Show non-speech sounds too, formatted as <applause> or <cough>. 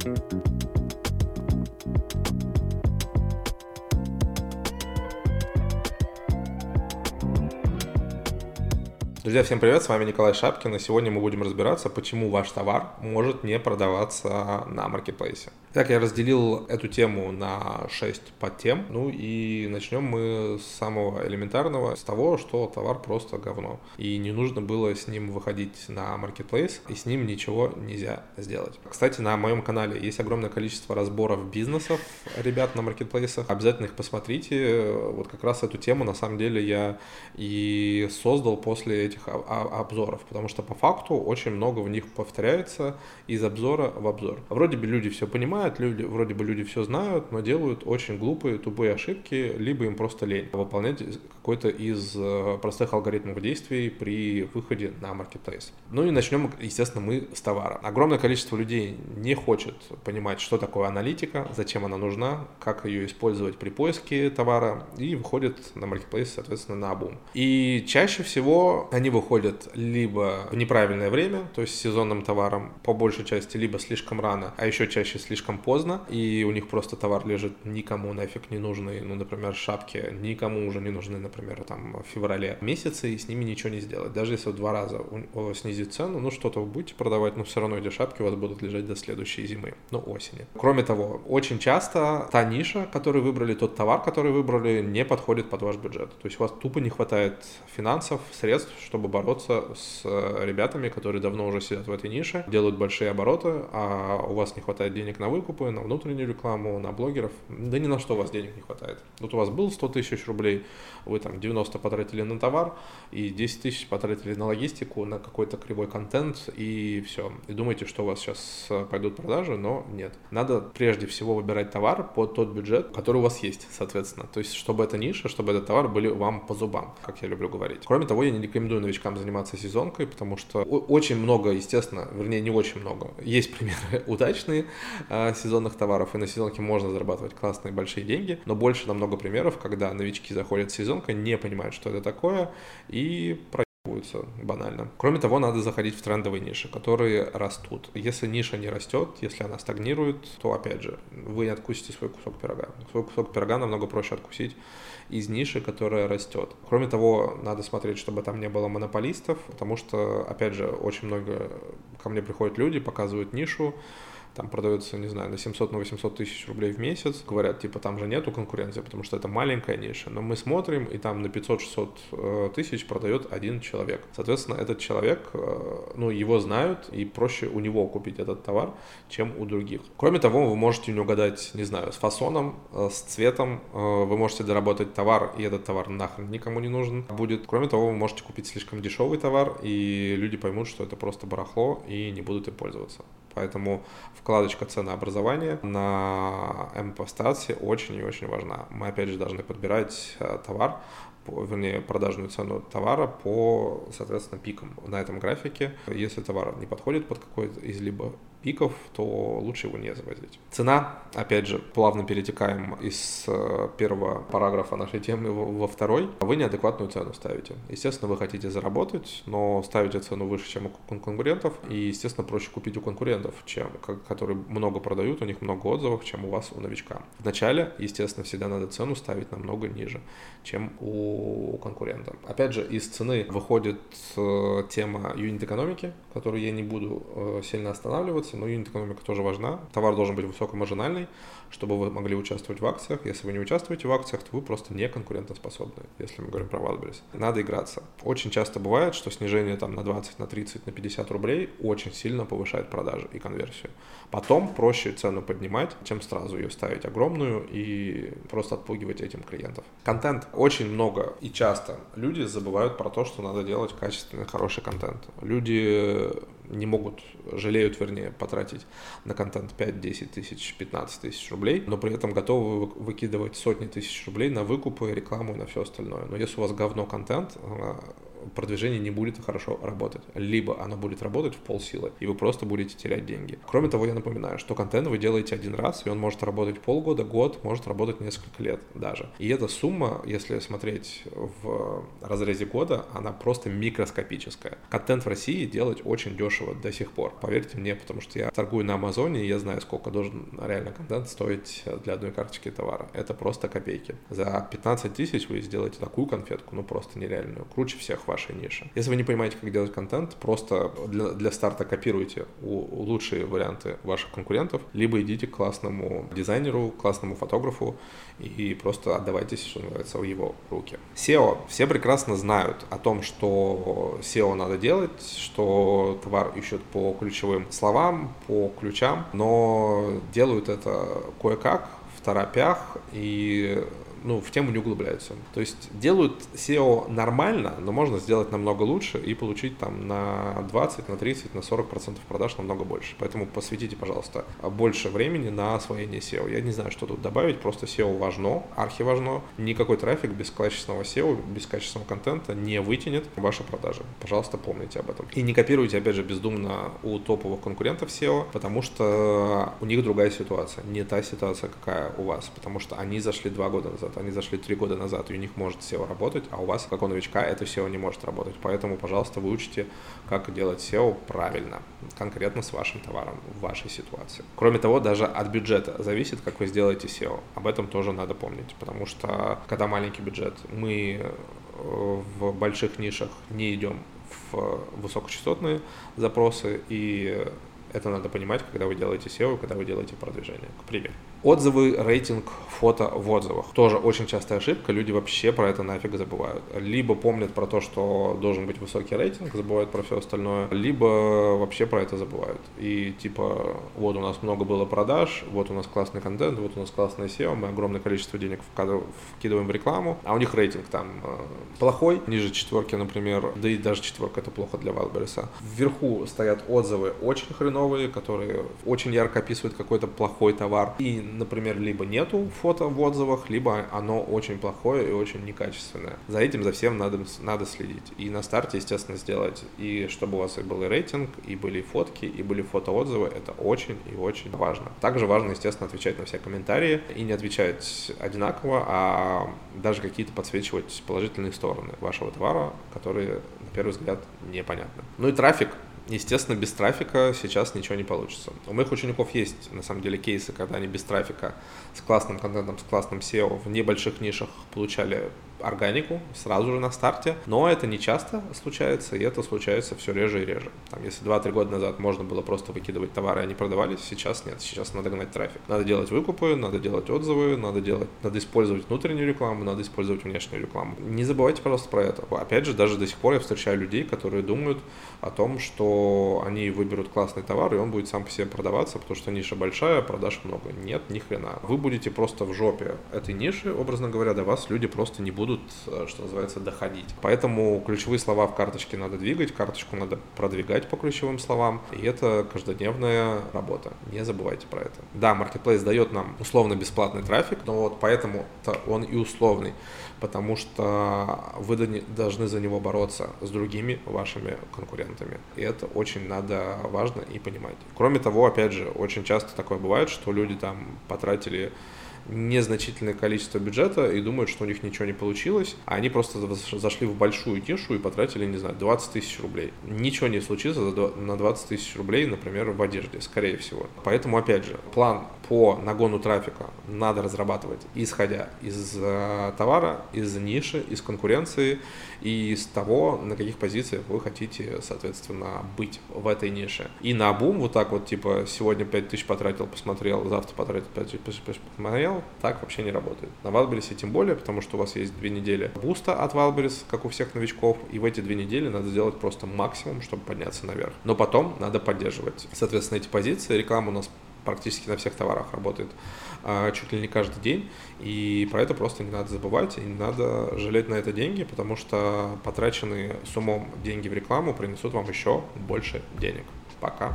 thank you Друзья, всем привет, с вами Николай Шапкин, и сегодня мы будем разбираться, почему ваш товар может не продаваться на маркетплейсе. Так, я разделил эту тему на 6 подтем, ну и начнем мы с самого элементарного, с того, что товар просто говно, и не нужно было с ним выходить на маркетплейс, и с ним ничего нельзя сделать. Кстати, на моем канале есть огромное количество разборов бизнесов ребят на маркетплейсах, обязательно их посмотрите, вот как раз эту тему на самом деле я и создал после этих обзоров, потому что по факту очень много в них повторяется из обзора в обзор. Вроде бы люди все понимают, понимают, люди, вроде бы люди все знают, но делают очень глупые, тупые ошибки, либо им просто лень выполнять какой-то из э, простых алгоритмов действий при выходе на маркетплейс. Ну и начнем, естественно, мы с товара. Огромное количество людей не хочет понимать, что такое аналитика, зачем она нужна, как ее использовать при поиске товара, и выходит на маркетплейс, соответственно, на обум. И чаще всего они выходят либо в неправильное время, то есть сезонным товаром по большей части, либо слишком рано, а еще чаще слишком поздно, и у них просто товар лежит никому нафиг не нужный, ну, например, шапки никому уже не нужны, например, там, в феврале месяце, и с ними ничего не сделать. Даже если в два раза снизить цену, ну, что-то вы будете продавать, но все равно эти шапки у вас будут лежать до следующей зимы, ну, осени. Кроме того, очень часто та ниша, которую выбрали, тот товар, который выбрали, не подходит под ваш бюджет. То есть у вас тупо не хватает финансов, средств, чтобы бороться с э, ребятами, которые давно уже сидят в этой нише, делают большие обороты, а у вас не хватает денег на выкупы, на внутреннюю рекламу, на блогеров. Да ни на что у вас денег не хватает. Вот у вас был 100 тысяч рублей, вы там 90 потратили на товар и 10 тысяч потратили на логистику, на какой-то кривой контент и все. И думаете, что у вас сейчас э, пойдут продажи, но нет. Надо прежде всего выбирать товар под тот бюджет, который у вас есть, соответственно. То есть, чтобы эта ниша, чтобы этот товар были вам по зубам, как я люблю говорить. Кроме того, я не рекомендую новичкам заниматься сезонкой, потому что очень много, естественно, вернее, не очень много. Есть примеры <laughs> удачные, э, сезонных товаров, и на сезонке можно зарабатывать классные большие деньги, но больше намного примеров, когда новички заходят в сезонка, не понимают, что это такое, и проебываются банально. Кроме того, надо заходить в трендовые ниши, которые растут. Если ниша не растет, если она стагнирует, то, опять же, вы не откусите свой кусок пирога. Свой кусок пирога намного проще откусить из ниши, которая растет. Кроме того, надо смотреть, чтобы там не было монополистов, потому что, опять же, очень много ко мне приходят люди, показывают нишу, там продается, не знаю, на 700, на 800 тысяч рублей в месяц, говорят, типа, там же нету конкуренции, потому что это маленькая ниша, но мы смотрим, и там на 500-600 э, тысяч продает один человек. Соответственно, этот человек, э, ну, его знают, и проще у него купить этот товар, чем у других. Кроме того, вы можете не угадать, не знаю, с фасоном, э, с цветом, вы можете доработать товар, и этот товар нахрен никому не нужен будет. Кроме того, вы можете купить слишком дешевый товар, и люди поймут, что это просто барахло, и не будут им пользоваться. Поэтому вкладочка ценообразования на МП-стации очень и очень важна. Мы опять же должны подбирать э, вернее, продажную цену товара по, соответственно, пикам на этом графике. Если товар не подходит под какой-то из либо пиков, то лучше его не завозить. Цена, опять же, плавно перетекаем из э, первого параграфа нашей темы во второй. Вы неадекватную цену ставите. Естественно, вы хотите заработать, но ставите цену выше, чем у конкурентов, и, естественно, проще купить у конкурентов, чем, которые много продают, у них много отзывов, чем у вас, у новичка. Вначале, естественно, всегда надо цену ставить намного ниже, чем у конкурента. Опять же, из цены выходит э, тема юнит-экономики, которую я не буду э, сильно останавливаться, но юнит-экономика тоже важна. Товар должен быть высокомаржинальный, чтобы вы могли участвовать в акциях. Если вы не участвуете в акциях, то вы просто не конкурентоспособны, если мы говорим про Wildberries. Надо играться. Очень часто бывает, что снижение там на 20, на 30, на 50 рублей очень сильно повышает продажи и конверсию. Потом проще цену поднимать, чем сразу ее ставить огромную и просто отпугивать этим клиентов. Контент очень много и часто люди забывают про то, что надо делать качественный, хороший контент. Люди не могут, жалеют, вернее, потратить на контент 5, 10 тысяч, 15 тысяч рублей, но при этом готовы выкидывать сотни тысяч рублей на выкупы, рекламу и на все остальное. Но если у вас говно контент, продвижение не будет хорошо работать. Либо оно будет работать в полсилы, и вы просто будете терять деньги. Кроме того, я напоминаю, что контент вы делаете один раз, и он может работать полгода, год, может работать несколько лет даже. И эта сумма, если смотреть в разрезе года, она просто микроскопическая. Контент в России делать очень дешево до сих пор. Поверьте мне, потому что я торгую на Амазоне, и я знаю, сколько должен реально контент стоить для одной карточки товара. Это просто копейки. За 15 тысяч вы сделаете такую конфетку, ну просто нереальную. Круче всех вашей ниши. Если вы не понимаете, как делать контент, просто для, для старта копируйте у, лучшие варианты ваших конкурентов, либо идите к классному дизайнеру, классному фотографу и просто отдавайтесь, что называется, в его руки. SEO. Все прекрасно знают о том, что SEO надо делать, что товар ищут по ключевым словам, по ключам, но делают это кое-как, в торопях и ну, в тему не углубляются. То есть делают SEO нормально, но можно сделать намного лучше и получить там на 20, на 30, на 40 процентов продаж намного больше. Поэтому посвятите, пожалуйста, больше времени на освоение SEO. Я не знаю, что тут добавить, просто SEO важно, архи важно. Никакой трафик без качественного SEO, без качественного контента не вытянет ваши продажи. Пожалуйста, помните об этом. И не копируйте, опять же, бездумно у топовых конкурентов SEO, потому что у них другая ситуация, не та ситуация, какая у вас, потому что они зашли два года назад назад, они зашли три года назад, и у них может SEO работать, а у вас, как у новичка, это SEO не может работать. Поэтому, пожалуйста, выучите, как делать SEO правильно, конкретно с вашим товаром в вашей ситуации. Кроме того, даже от бюджета зависит, как вы сделаете SEO. Об этом тоже надо помнить, потому что когда маленький бюджет, мы э, в больших нишах не идем в высокочастотные запросы, и это надо понимать, когда вы делаете SEO, когда вы делаете продвижение. К примеру. Отзывы, рейтинг, фото в отзывах. Тоже очень частая ошибка, люди вообще про это нафиг забывают. Либо помнят про то, что должен быть высокий рейтинг, забывают про все остальное, либо вообще про это забывают. И типа, вот у нас много было продаж, вот у нас классный контент, вот у нас классное SEO, мы огромное количество денег вкидываем в рекламу, а у них рейтинг там э, плохой, ниже четверки, например, да и даже четверка это плохо для Валбериса. Вверху стоят отзывы очень хреновые, которые очень ярко описывают какой-то плохой товар. И например, либо нету фото в отзывах, либо оно очень плохое и очень некачественное. За этим, за всем надо, надо следить. И на старте, естественно, сделать, и чтобы у вас был и рейтинг, и были фотки, и были фотоотзывы, это очень и очень важно. Также важно, естественно, отвечать на все комментарии и не отвечать одинаково, а даже какие-то подсвечивать положительные стороны вашего товара, которые, на первый взгляд, непонятны. Ну и трафик, Естественно, без трафика сейчас ничего не получится. У моих учеников есть, на самом деле, кейсы, когда они без трафика, с классным контентом, с классным SEO в небольших нишах получали органику сразу же на старте, но это не часто случается, и это случается все реже и реже. Там, если 2-3 года назад можно было просто выкидывать товары, они продавались, сейчас нет, сейчас надо гнать трафик. Надо делать выкупы, надо делать отзывы, надо делать, надо использовать внутреннюю рекламу, надо использовать внешнюю рекламу. Не забывайте, пожалуйста, про это. Опять же, даже до сих пор я встречаю людей, которые думают о том, что они выберут классный товар, и он будет сам по себе продаваться, потому что ниша большая, продаж много. Нет, ни хрена. Вы будете просто в жопе этой ниши, образно говоря, до вас люди просто не будут будут, э, что называется, доходить. Поэтому ключевые слова в карточке надо двигать, карточку надо продвигать по ключевым словам, и это каждодневная работа. Не забывайте про это. Да, Marketplace дает нам условно бесплатный трафик, но вот поэтому он и условный, потому что вы должны за него бороться с другими вашими конкурентами. И это очень надо важно и понимать. Кроме того, опять же, очень часто такое бывает, что люди там потратили незначительное количество бюджета и думают, что у них ничего не получилось, а они просто зашли в большую нишу и потратили, не знаю, 20 тысяч рублей. Ничего не случится на 20 тысяч рублей, например, в одежде, скорее всего. Поэтому, опять же, план по нагону трафика надо разрабатывать, исходя из э, товара, из ниши, из конкуренции и из того, на каких позициях вы хотите, соответственно, быть в этой нише. И на бум вот так вот, типа, сегодня 5 тысяч потратил, посмотрел, завтра потратил 5 тысяч, посмотрел, так вообще не работает. На Wildberries тем более, потому что у вас есть две недели буста от Wildberries, как у всех новичков, и в эти две недели надо сделать просто максимум, чтобы подняться наверх. Но потом надо поддерживать, соответственно, эти позиции. Реклама у нас практически на всех товарах работает а, чуть ли не каждый день. И про это просто не надо забывать, и не надо жалеть на это деньги, потому что потраченные с умом деньги в рекламу принесут вам еще больше денег. Пока.